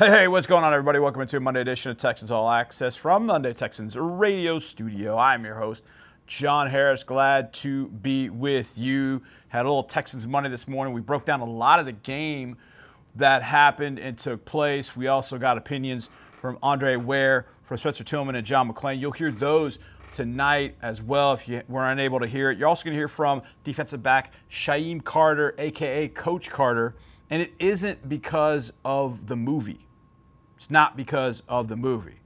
Hey, hey, what's going on, everybody? Welcome a Monday edition of Texans All Access from Monday Texans Radio Studio. I'm your host, John Harris. Glad to be with you. Had a little Texans Monday this morning. We broke down a lot of the game that happened and took place. We also got opinions from Andre Ware, from Spencer Tillman, and John McClain. You'll hear those tonight as well if you were unable to hear it. You're also going to hear from defensive back Shyheim Carter, aka Coach Carter, and it isn't because of the movie. It's not because of the movie.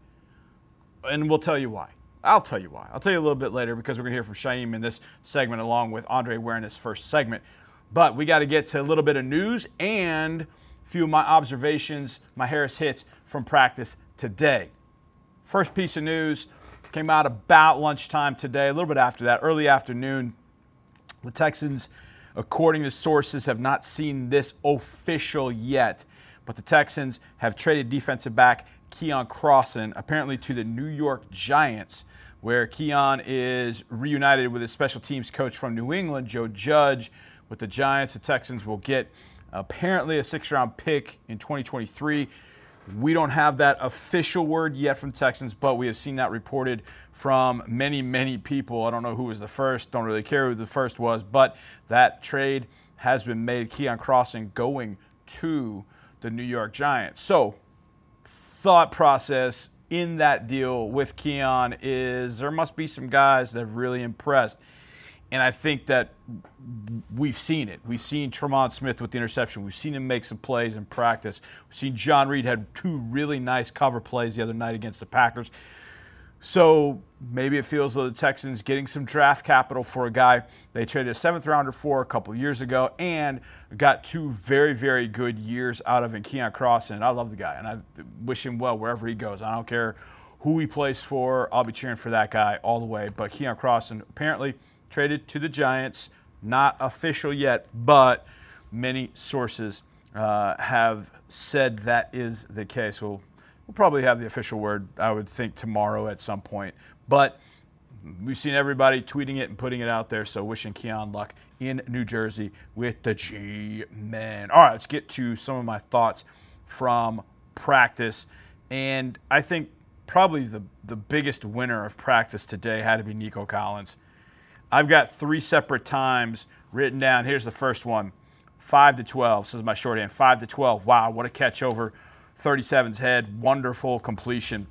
And we'll tell you why. I'll tell you why. I'll tell you a little bit later because we're going to hear from Shyheim in this segment along with Andre Ware in his first segment. But we got to get to a little bit of news and a few of my observations, my Harris hits from practice today. First piece of news came out about lunchtime today, a little bit after that, early afternoon. The Texans, according to sources, have not seen this official yet but the Texans have traded defensive back Keion Crossen apparently to the New York Giants, where Keion is reunited with his special teams coach from New England, Joe Judge. With the Giants, the Texans will get apparently a six round pick in 2023. We don't have that official word yet from Texans, but we have seen that reported from many, many people. I don't know who was the first, don't really care who the first was, but that trade has been made. Keion Crossen going to the New York Giants. So, thought process in that deal with Keion is there must be some guys that have really impressed. And I think that we've seen it. We've seen Tremon Smith with the interception. We've seen him make some plays in practice. We've seen John Reid had two really nice cover plays the other night against the Packers. So maybe it feels like the Texans getting some draft capital for a guy they traded a seventh rounder for a couple years ago and got two very, very good years out of him, Keion Crossen. I love the guy and I wish him well wherever he goes. I don't care who he plays for. I'll be cheering for that guy all the way. But Keion Crossen apparently traded to the Giants. Not official yet, but many sources uh, have said that is the case. We'll We'll probably have the official word, I would think, tomorrow at some point. But we've seen everybody tweeting it and putting it out there. So wishing Keion luck in New Jersey with the G men. All right, let's get to some of my thoughts from practice. And I think probably the, the biggest winner of practice today had to be Nico Collins. I've got three separate times written down. Here's the first one 5 to 12. So this is my shorthand 5 to 12. Wow, what a catch over 37's head, wonderful completion.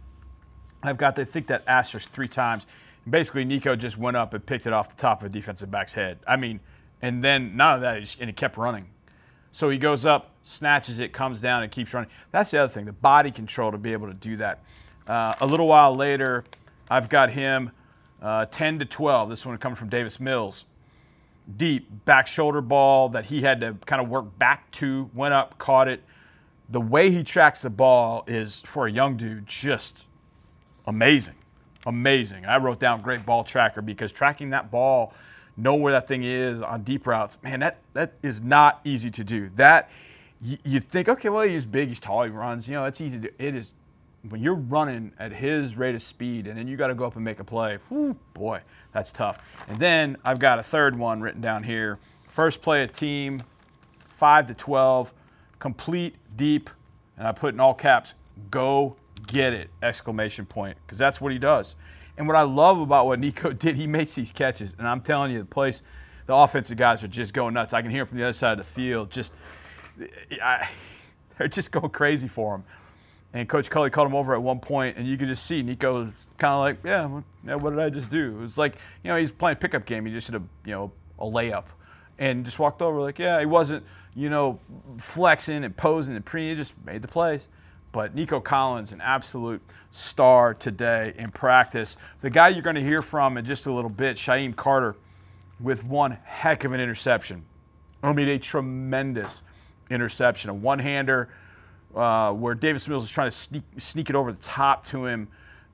I've got to think that asterisk three times. Basically, Nico just went up and picked it off the top of a defensive back's head. I mean, and then none of that, and he kept running. So he goes up, snatches it, comes down, and keeps running. That's the other thing, the body control to be able to do that. Uh, a little while later, I've got him uh, 10 to 12. This one coming from Davis Mills. Deep back shoulder ball that he had to kind of work back to, went up, caught it the way he tracks the ball is for a young dude just amazing. Amazing. I wrote down great ball tracker because tracking that ball, know where that thing is on deep routes, man, that that is not easy to do. That you, you think, okay, well, he's big, he's tall, he runs, you know, it's easy to it is when you're running at his rate of speed and then you got to go up and make a play, whoo, boy, that's tough. And then I've got a third one written down here. First play a team, 5 to 12 complete, deep, and I put in all caps, go get it, exclamation point, because that's what he does. And what I love about what Nico did, he makes these catches, and I'm telling you, the place, the offensive guys are just going nuts. I can hear from the other side of the field, just, I, they're just going crazy for him. And Coach Culley called him over at one point, and you could just see Nico kind of like, yeah, what did I just do? It was like, you know, he's playing pickup game. He just hit a, you know, a layup, and just walked over like, yeah, he wasn't you know, flexing and posing and pre, just made the plays. But Nico Collins, an absolute star today in practice. The guy you're going to hear from in just a little bit, Shyheim Carter, with one heck of an interception. I mean, a tremendous interception, a one-hander uh, where Davis Mills was trying to sneak, sneak it over the top to him,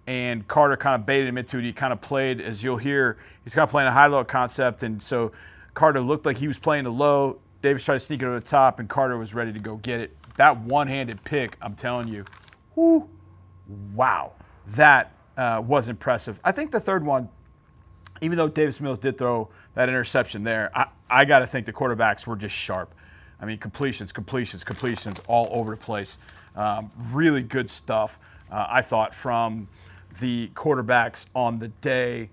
and Carter kind of baited him into it. He kind of played, as you'll hear, he's kind of playing a high-low concept, and so Carter looked like he was playing the low. Davis tried to sneak it over the top, and Carter was ready to go get it. That one-handed pick, I'm telling you, whoo, wow, that uh, was impressive. I think the third one, even though Davis Mills did throw that interception there, I, I got to think the quarterbacks were just sharp. I mean, completions, completions, completions all over the place. Um, really good stuff, uh, I thought, from the quarterbacks on the day.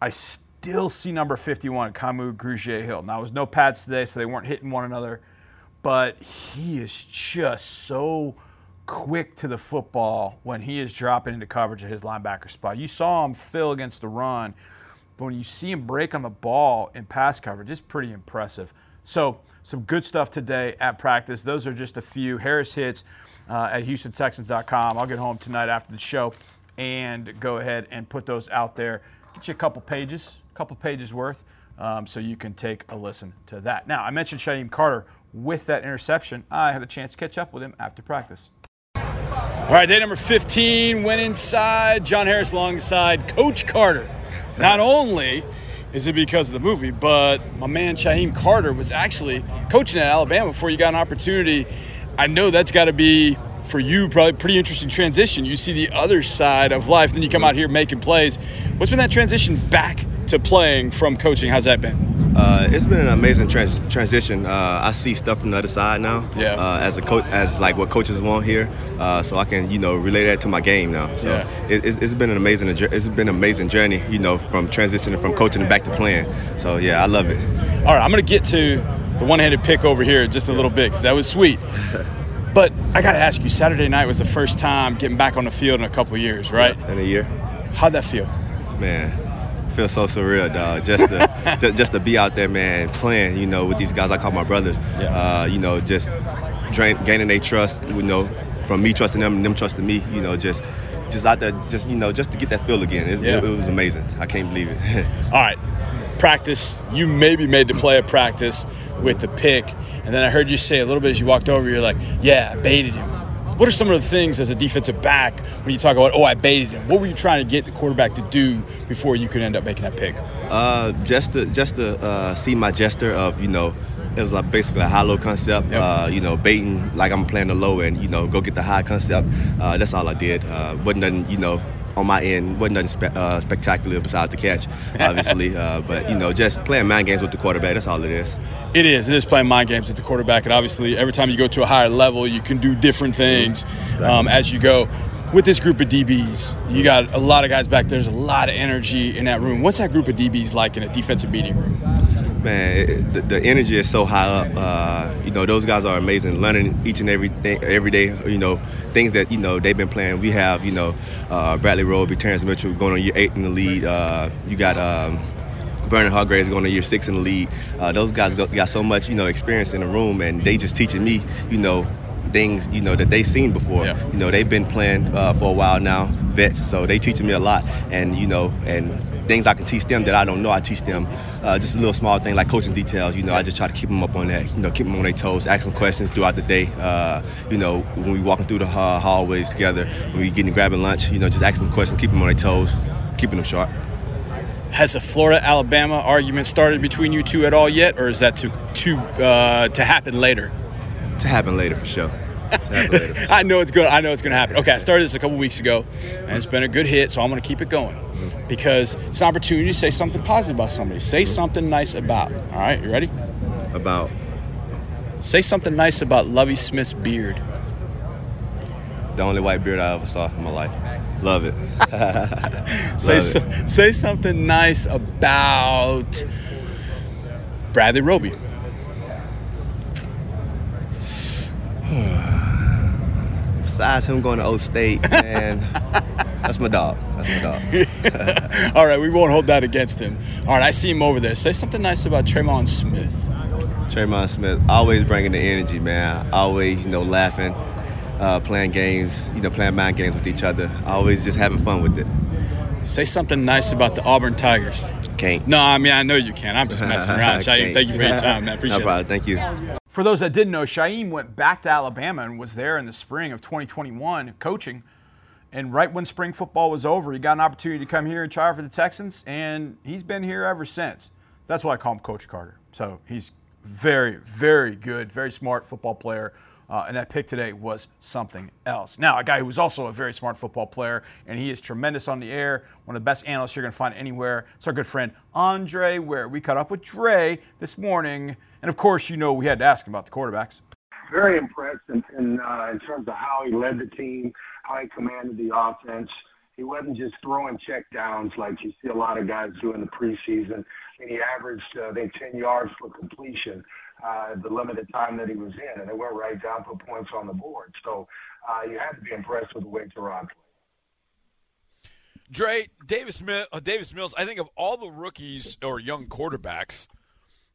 I still see number 51, Kamu Grugier Hill. Now, there was no pads today, so they weren't hitting one another, but he is just so quick to the football when he is dropping into coverage at his linebacker spot. You saw him fill against the run, but when you see him break on the ball in pass coverage, it's pretty impressive. So, some good stuff today at practice. Those are just a few. Harris hits uh, at HoustonTexans.com. I'll get home tonight after the show and go ahead and put those out there. Get you a couple pages, couple pages worth, um, so you can take a listen to that. Now, I mentioned Shyheim Carter with that interception. I had a chance to catch up with him after practice. All right, day number 15 went inside. John Harris alongside Coach Carter. Not only is it because of the movie, but my man Shyheim Carter was actually coaching at Alabama before you got an opportunity. I know that's got to be for you probably pretty interesting transition. You see the other side of life, then you come out here making plays. What's been that transition back to playing from coaching? How's that been? Uh, it's been an amazing trans- transition. Uh, I see stuff from the other side now. Yeah. Uh, as a coach, as like what coaches want here, uh, so I can you know relate that to my game now. So Yeah. it, it's, it's been an amazing it's been an amazing journey. You know, from transitioning from coaching and back to playing. So yeah, I love it. All right, I'm going to get to the one-handed pick over here just a little bit because that was sweet. But I got to ask you, Saturday night was the first time getting back on the field in a couple years, right? In a year, How'd that feel? man. Feels so surreal, dog. Just to just, just to be out there, man, playing. You know, with these guys I call my brothers. Yeah. Uh, you know, just drain, gaining their trust. You know, from me trusting them and them trusting me. You know, just just out there, just you know, just to get that feel again. It, Yeah. it, it was amazing. I can't believe it. All right, practice. You maybe made the play at practice with the pick, and then I heard you say a little bit as you walked over. You're like, "Yeah, I baited him." What are some of the things as a defensive back when you talk about, "Oh, I baited him"? What were you trying to get the quarterback to do before you could end up making that pick? Uh, just to just to uh, see my gesture of you know, it was like basically a high-low concept. Yep. Uh, you know, baiting like I'm playing the low and you know, go get the high concept. Uh, that's all I did. Uh, wasn't nothing you know. On my end, wasn't nothing spe- uh, spectacular besides the catch, obviously. uh, but you know, just playing mind games with the quarterback. That's all it is. It is. It is playing mind games with the quarterback, and obviously, every time you go to a higher level, you can do different things um, as you go. With this group of DBs, you got a lot of guys back there. There's a lot of energy in that room. What's that group of DBs like in a defensive meeting room? Man, it, the, the energy is so high up. Uh, you know, those guys are amazing. Learning each and every thing, every day. You know, things that you know they've been playing. We have, you know, uh, Bradley Roby, Terrance Mitchell going on year eight in the lead. Uh, you got. Um, Vernon Hargreaves going to year six in the league. Uh, those guys got, got so much, you know, experience in the room, and they just teaching me, you know, things, you know, that they've seen before. Yeah. You know, they've been playing uh, for a while now, vets, so they teaching me a lot, and you know, and things I can teach them that I don't know, I teach them. Uh, just a little small thing like coaching details. You know, I just try to keep them up on that. You know, keep them on their toes, ask them questions throughout the day. Uh, you know, when we walking through the ha- hallways together, when we getting grabbing lunch, you know, just ask them questions, keep them on their toes, keeping them sharp. Has a Florida Alabama argument started between you two at all yet, or is that to to uh, to happen later? To happen later for sure. To happen later. for sure. I know it's good. I know it's going to happen. Okay, I started this a couple weeks ago, and it's been a good hit, so I'm going to keep it going because it's an opportunity to say something positive about somebody. Say something nice about. All right, you ready? About Say something nice about Lovie Smith's beard. the only white beard I ever saw in my life. Love it. Say Love so, say something nice about Bradley Roby. Besides him going to O State, man, that's my dog. That's my dog. All right, we won't hold that against him. All right, I see him over there. Say something nice about Tremon Smith. Tremon Smith, always bringing the energy, man. Always, you know, laughing, uh, playing games, you know, playing mind games with each other. Always just having fun with it. Say something nice about the Auburn Tigers. Can't. No, I mean I know you can. I'm just messing around. Shyheim, thank you for your time, man. Appreciate it. no problem. Thank you. For those that didn't know, Shyheim went back to Alabama and was there in the spring of 2021 coaching. And right when spring football was over, he got an opportunity to come here and try for the Texans, and he's been here ever since. That's why I call him Coach Carter. So he's very, very good, very smart football player. Uh, and that pick today was something else. Now, a guy who was also a very smart football player, and he is tremendous on the air, one of the best analysts you're going to find anywhere. It's our good friend Andre Ware. We caught up with Dre this morning, and of course, you know we had to ask him about the quarterbacks. Very impressed in, in, uh, in terms of how he led the team, he commanded the offense. He wasn't just throwing check downs like you see a lot of guys do in the preseason. And he averaged, uh, I think, 10 yards for completion uh, the limited time that he was in, and it went right down for points on the board. So uh, you had to be impressed with the way Tyrod played. Dre, Davis, uh, Davis Mills, I think of all the rookies or young quarterbacks,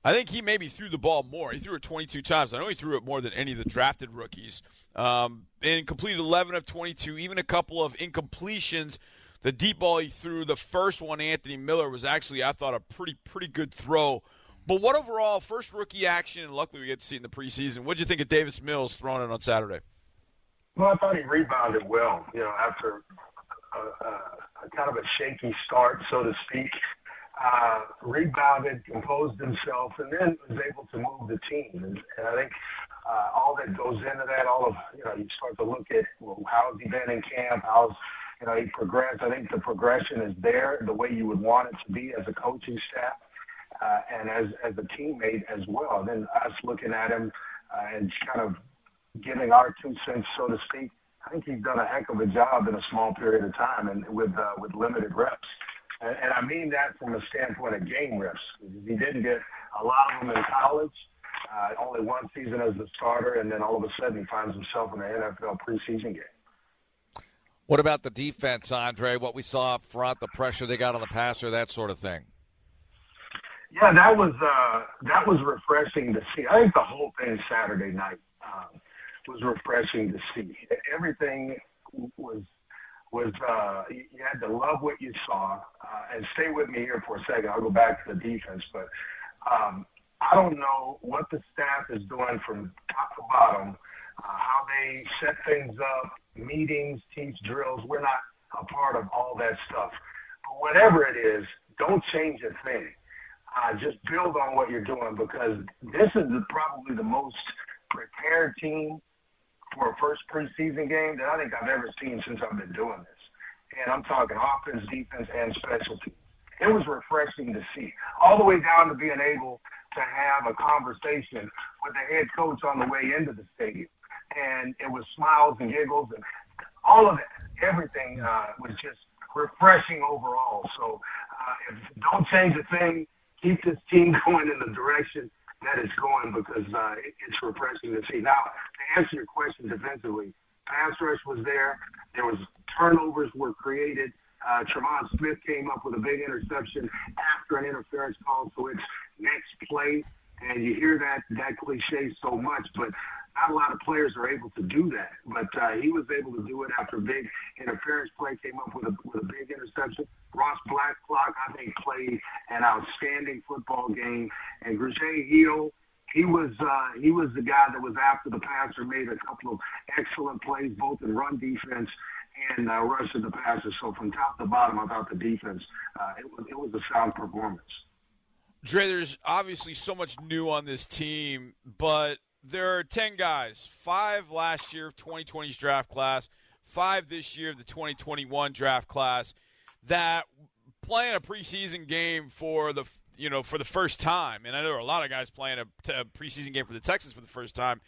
I think he maybe threw the ball more. He threw it 22 times. I know he threw it more than any of the drafted rookies. Um, and completed 11 of 22, even a couple of incompletions. The deep ball he threw, the first one, Anthony Miller, was actually, I thought, a pretty pretty good throw but what overall first rookie action, and luckily we get to see in the preseason. What did you think of Davis Mills throwing it on Saturday? Well, I thought he rebounded well. You know, after a, a, a kind of a shaky start, so to speak, uh, rebounded, composed himself, and then was able to move the team. And, and I think uh, all that goes into that, all of you know, you start to look at well, how's he been in camp, how's you know he progressed. I think the progression is there, the way you would want it to be as a coaching staff uh, and as as a teammate as well. And then us looking at him uh, and just kind of giving our two cents, so to speak. I think he's done a heck of a job in a small period of time and with uh, with limited reps. And, I mean that from the standpoint of game reps. He didn't get a lot of them in college. Uh, only one season as the starter, and then all of a sudden he finds himself in the NFL preseason game. What about the defense, Andre? What we saw up front, the pressure they got on the passer, that sort of thing. Yeah, that was uh, that was refreshing to see. I think the whole thing Saturday night um, was refreshing to see. Everything was was uh, you had to love what you saw. Uh, and stay with me here for a second. I'll go back to the defense, but um, I don't know what the staff is doing from top to bottom. Uh, how they set things up, meetings, teach drills. We're not a part of all that stuff. But whatever it is, don't change a thing uh, just build on what you're doing because this is the, probably the most prepared team for a first preseason game that I think I've ever seen since I've been doing this. And I'm talking offense, defense, and special teams. It was refreshing to see, all the way down to being able to have a conversation with the head coach on the way into the stadium. And it was smiles and giggles and all of it. Everything uh, was just refreshing overall. So uh, if, don't change a thing keep this team going in the direction that it's going because uh, it's refreshing to see. Now, to answer your question defensively, pass rush was there. There was turnovers were created. Uh, Tremon Smith came up with a big interception after an interference call, so it's next play. And you hear that that cliche so much, but not a lot of players are able to do that, but uh, he was able to do it after a big interference play. Came up with a with a big interception. Ross Blacklock, I think, played an outstanding football game, and Grugier Hill. He was uh, he was the guy that was after the passer, made a couple of excellent plays, both in run defense and uh, rushing the passer. So from top to bottom, I thought the defense uh, it was it was a sound performance. Dre, there's obviously so much new on this team, but there are 10 guys, five last year, 2020's draft class, five this year, of the 2021 draft class, that playing a preseason game for the you know for the first time. And I know there are a lot of guys playing a, a preseason game for the Texans for the first time.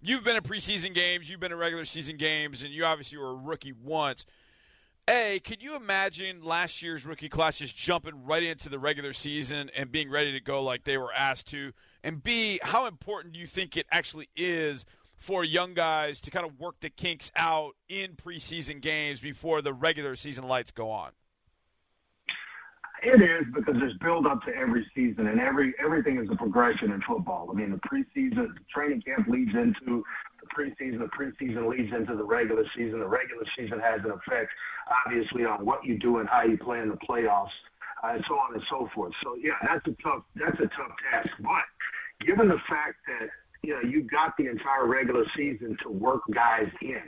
You've been in preseason games, you've been in regular season games, and you obviously were a rookie once. A, can you imagine last year's rookie class just jumping right into the regular season and being ready to go like they were asked to? And B, how important do you think it actually is for young guys to kind of work the kinks out in preseason games before the regular season lights go on? It is because there's build up to every season, and every everything is a progression in football. I mean, the preseason, training camp leads into the preseason. The preseason leads into the regular season. The regular season has an effect, obviously, on what you do and how you play in the playoffs, uh, and so on and so forth. So, yeah, that's a tough that's a tough task. But given the fact that you know you got the entire regular season to work guys in,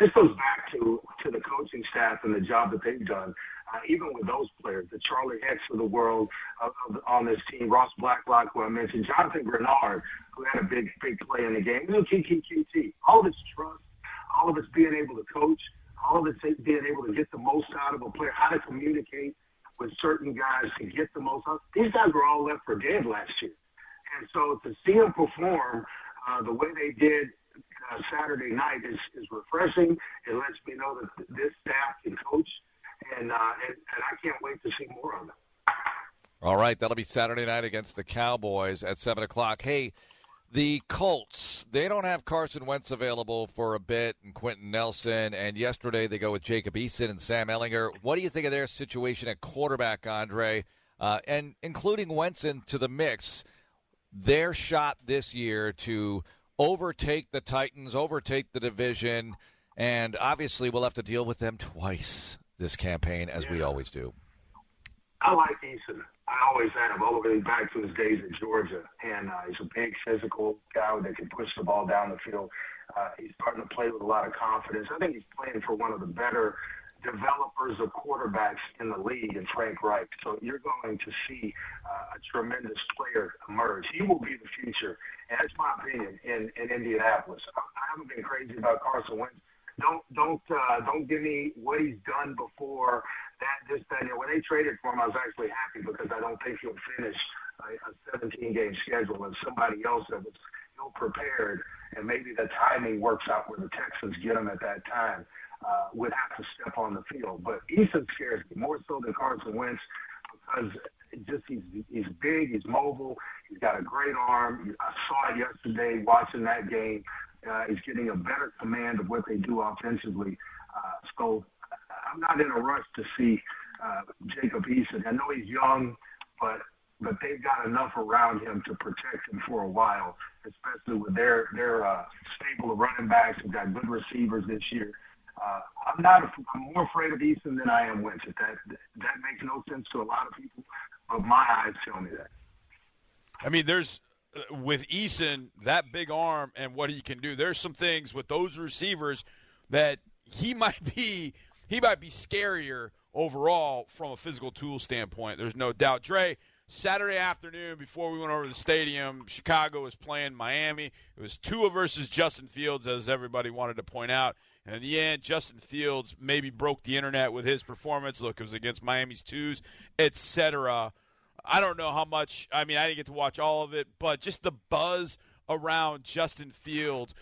this goes back to to the coaching staff and the job that they've done. uh, even with those players, the Charlie Hecks of the world uh, on this team, Ross Blacklock, who I mentioned, Jonathan Greenard, who had a big, big play in the game, know, KKQT, all this trust, all of us being able to coach, all of us being able to get the most out of a player, how to communicate with certain guys to get the most out. These guys were all left for dead last year. And so to see them perform uh, the way they did uh, Saturday night is, is refreshing. It lets me know that this staff can coach, and, uh, and, and I can't wait to see more of them. All right, that'll be Saturday night against the Cowboys at 7 o'clock. Hey, the Colts, they don't have Carson Wentz available for a bit and Quenton Nelson, and yesterday they go with Jacob Eason and Sam Ehlinger. What do you think of their situation at quarterback, Andre, uh, and including Wentz into the mix? Their shot this year to overtake the Titans, overtake the division, and obviously we'll have to deal with them twice this campaign, as yeah. we always do. I like Eason. I always have, all the way back to his days in Georgia. And uh, he's a big physical guy that can push the ball down the field. Uh, he's starting to play with a lot of confidence. I think he's playing for one of the better developers of quarterbacks in the league in Frank Reich. So you're going to see uh, a tremendous player emerge. He will be the future. And that's my opinion in, in Indianapolis. I, haven't been crazy about Carson Wentz. Don't don't uh, don't give me what he's done before that, this, that, and when they traded for him, I was actually happy because I don't think he'll finish a, a 17 game schedule and somebody else that was ill prepared and maybe the timing works out where the Texans get him at that time uh, would have to step on the field. But Eason scares me more so than Carson Wentz because just he's he's big, he's mobile, he's got a great arm. I saw it yesterday watching that game. Uh, he's getting a better command of what they do offensively. Uh, so I'm not in a rush to see uh, Jacob Eason. I know he's young, but but they've got enough around him to protect him for a while, especially with their their uh, stable of running backs. They've got good receivers this year. Uh, I'm not. I'm more afraid of Eason than I am Winston. That that makes no sense to a lot of people, but my eyes tell me that. I mean, there's uh, with Eason that big arm and what he can do. There's some things with those receivers that he might be he might be scarier overall from a physical tool standpoint. There's no doubt. Dre, Saturday afternoon before we went over to the stadium, Chicago was playing Miami. It was Tua versus Justin Fields, as everybody wanted to point out. And in the end, Justin Fields maybe broke the internet with his performance. Look, it was against Miami's twos, etc. I don't know how much. I mean, I didn't get to watch all of it, but just the buzz around Justin Fields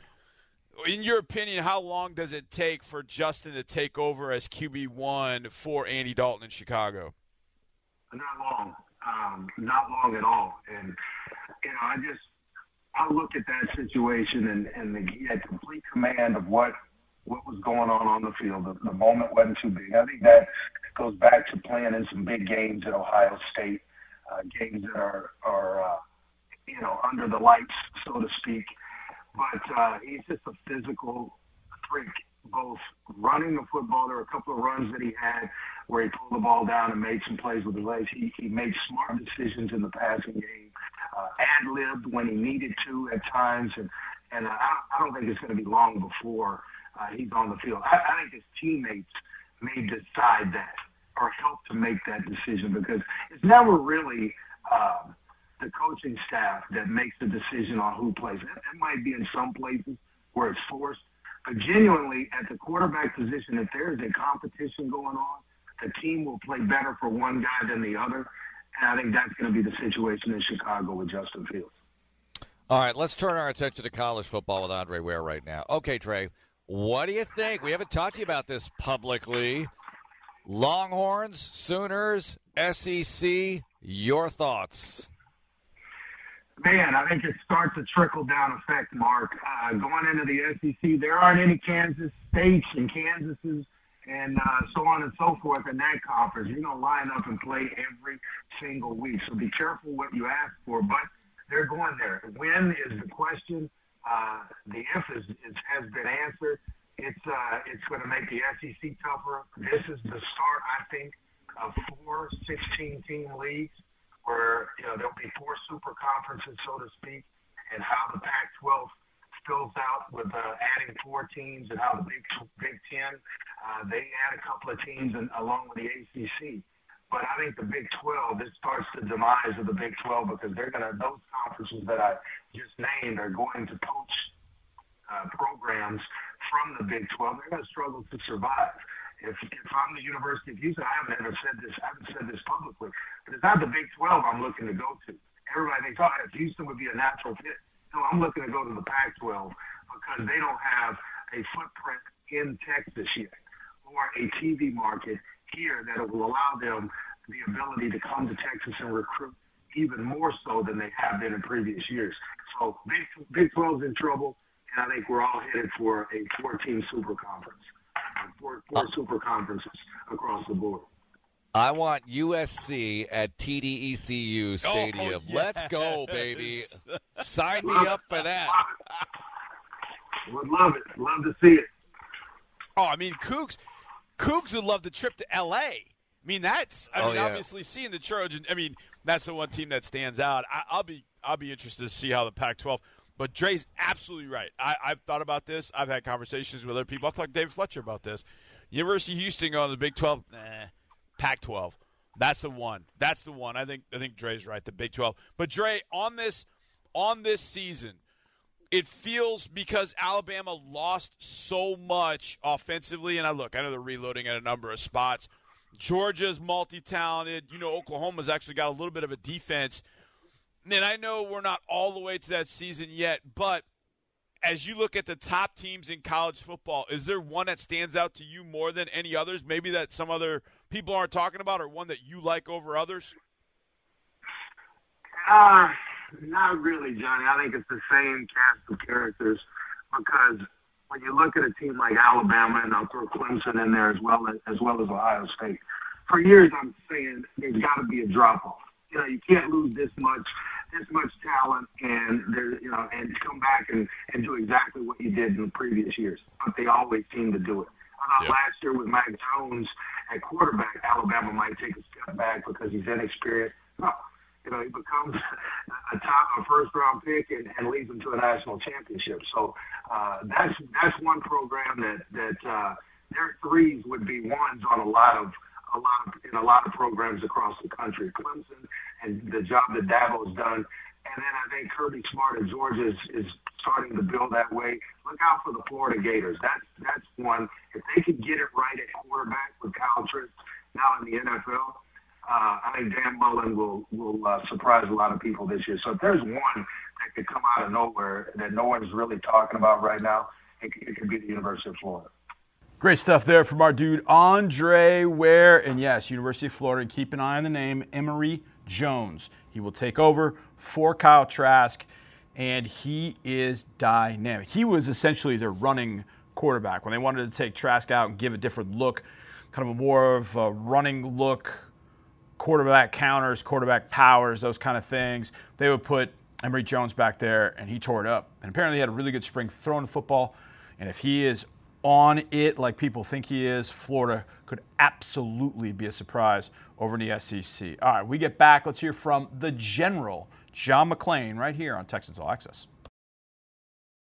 in your opinion, how long does it take for Justin to take over as QB one for Andy Dalton in Chicago? Not long, um, not long at all. And you know, I just I look at that situation and and the, he had complete command of what what was going on on the field. The, the moment wasn't too big. I think that goes back to playing in some big games at Ohio State, uh, games that are are uh, you know under the lights, so to speak but uh, he's just a physical freak, both running the football. There were a couple of runs that he had where he pulled the ball down and made some plays with his legs. He, he made smart decisions in the passing game, uh, ad-libbed when he needed to at times, and, and I, I don't think it's going to be long before uh, he's on the field. I, I think his teammates may decide that or help to make that decision because it's never really um, – the coaching staff that makes the decision on who plays. That, that might be in some places where it's forced, but genuinely at the quarterback position, if there is a competition going on, the team will play better for one guy than the other. And I think that's going to be the situation in Chicago with Justin Fields. All right, let's turn our attention to college football with Andre Ware right now. Okay, Dre, what do you think? We haven't talked to you about this publicly. Longhorns, Sooners, SEC, your thoughts? Man, I think it starts a trickle down effect, Mark. Uh, going into the SEC, there aren't any Kansas States and Kansases and uh, so on and so forth in that conference. You're going to line up and play every single week. So be careful what you ask for. But they're going there. When is the question. Uh, the if is, is, has been answered. It's uh, it's going to make the SEC tougher. This is the start, I think, of four 16-team leagues where you know there'll be four super conferences, so to speak, and how the Pac-12 fills out with uh, adding four teams and how the Big Big Ten Uh, they add a couple of teams and, along with the ACC. But I think the Big 12, this starts the demise of the Big 12 because they're going to, those conferences that I just named are going to poach uh, programs from the Big 12. They're going to struggle to survive. If, if I'm the University of Houston, I haven't ever said this, I haven't said this publicly, but it's not the Big 12 I'm looking to go to. Everybody thinks, oh, Houston would be a natural fit. No, I'm looking to go to the Pac 12 because they don't have a footprint in Texas yet or a TV market here that will allow them the ability to come to Texas and recruit even more so than they have been in previous years. So Big, Big 12 is in trouble, and I think we're all headed for a 14 super conference, four, four uh, super conferences across the board. I want USC at TDECU oh, Stadium. Oh, yes. Let's go, baby. Sign me up for that. Would love it. Love to see it. Oh, I mean, Cougs, Cougs would love the trip to L.A. I mean, that's. I oh, mean, yeah. obviously, seeing the Trojans. I mean, that's the one team that stands out. I, will be. I'll be interested to see how the Pac-12. But Dre's absolutely right. I, have thought about this. I've had conversations with other people. I've talked to David Fletcher about this. University of Houston going to the Big 12. Eh, nah, Pac-12. That's the one. That's the one. I think. I think Dre's right. The Big 12. But Dre, on this, on this season, it feels because Alabama lost so much offensively, and I look. I know they're reloading at a number of spots Georgia's multi talented. You know, Oklahoma's actually got a little bit of a defense. And I know we're not all the way to that season yet, but as you look at the top teams in college football, is there one that stands out to you more than any others? Maybe that some other people aren't talking about, or one that you like over others? Uh, not really, Johnny. I think it's the same cast of characters because when you look at a team like Alabama, and I'll throw Clemson in there as well as, as well as Ohio State. For years, I'm saying there's got to be a drop off. You know, you can't lose this much, this much talent, and there, you know, and come back and and do exactly what you did in the previous years. But they always seem to do it. I thought yep. last year with Mac Jones at quarterback, Alabama might take a step back because he's inexperienced. No, you know, he becomes a top, a first round pick and, and leads them to a national championship. So uh, that's that's one program that that uh, their threes would be ones on a lot of a lot of in a lot of programs across the country. Clemson and the job that Dabo's done, and then I think Kirby Smart at Georgia is, is starting to build that way. Look out for the Florida Gators. That's that's one. If they could get it right at quarterback with Kyle Trask now in the NFL, uh, I think Dan Mullen will will uh, surprise a lot of people this year. So if there's one that could come out of nowhere that no one's really talking about right now, it, it could be the University of Florida. Great stuff there from our dude Andre Ware, and yes, University of Florida. Keep an eye on the name Emory Jones. He will take over for Kyle Trask, and he is dynamic. He was essentially their running quarterback when they wanted to take Trask out and give a different look, kind of a more of a running look quarterback counters, quarterback powers, those kind of things. They would put Emory Jones back there, and he tore it up. And apparently, he had a really good spring throwing football. And if he is on it like people think he is, Florida could absolutely be a surprise over in the SEC. All right, we get back. Let's hear from the general, John McClain, right here on Texans All Access.